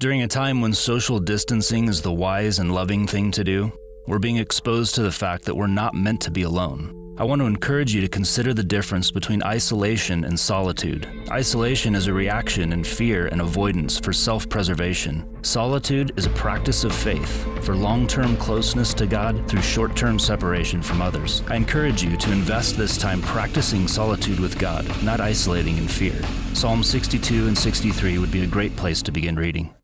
During a time when social distancing is the wise and loving thing to do, we're being exposed to the fact that we're not meant to be alone. I want to encourage you to consider the difference between isolation and solitude. Isolation is a reaction in fear and avoidance for self preservation. Solitude is a practice of faith for long term closeness to God through short term separation from others. I encourage you to invest this time practicing solitude with God, not isolating in fear. Psalm 62 and 63 would be a great place to begin reading.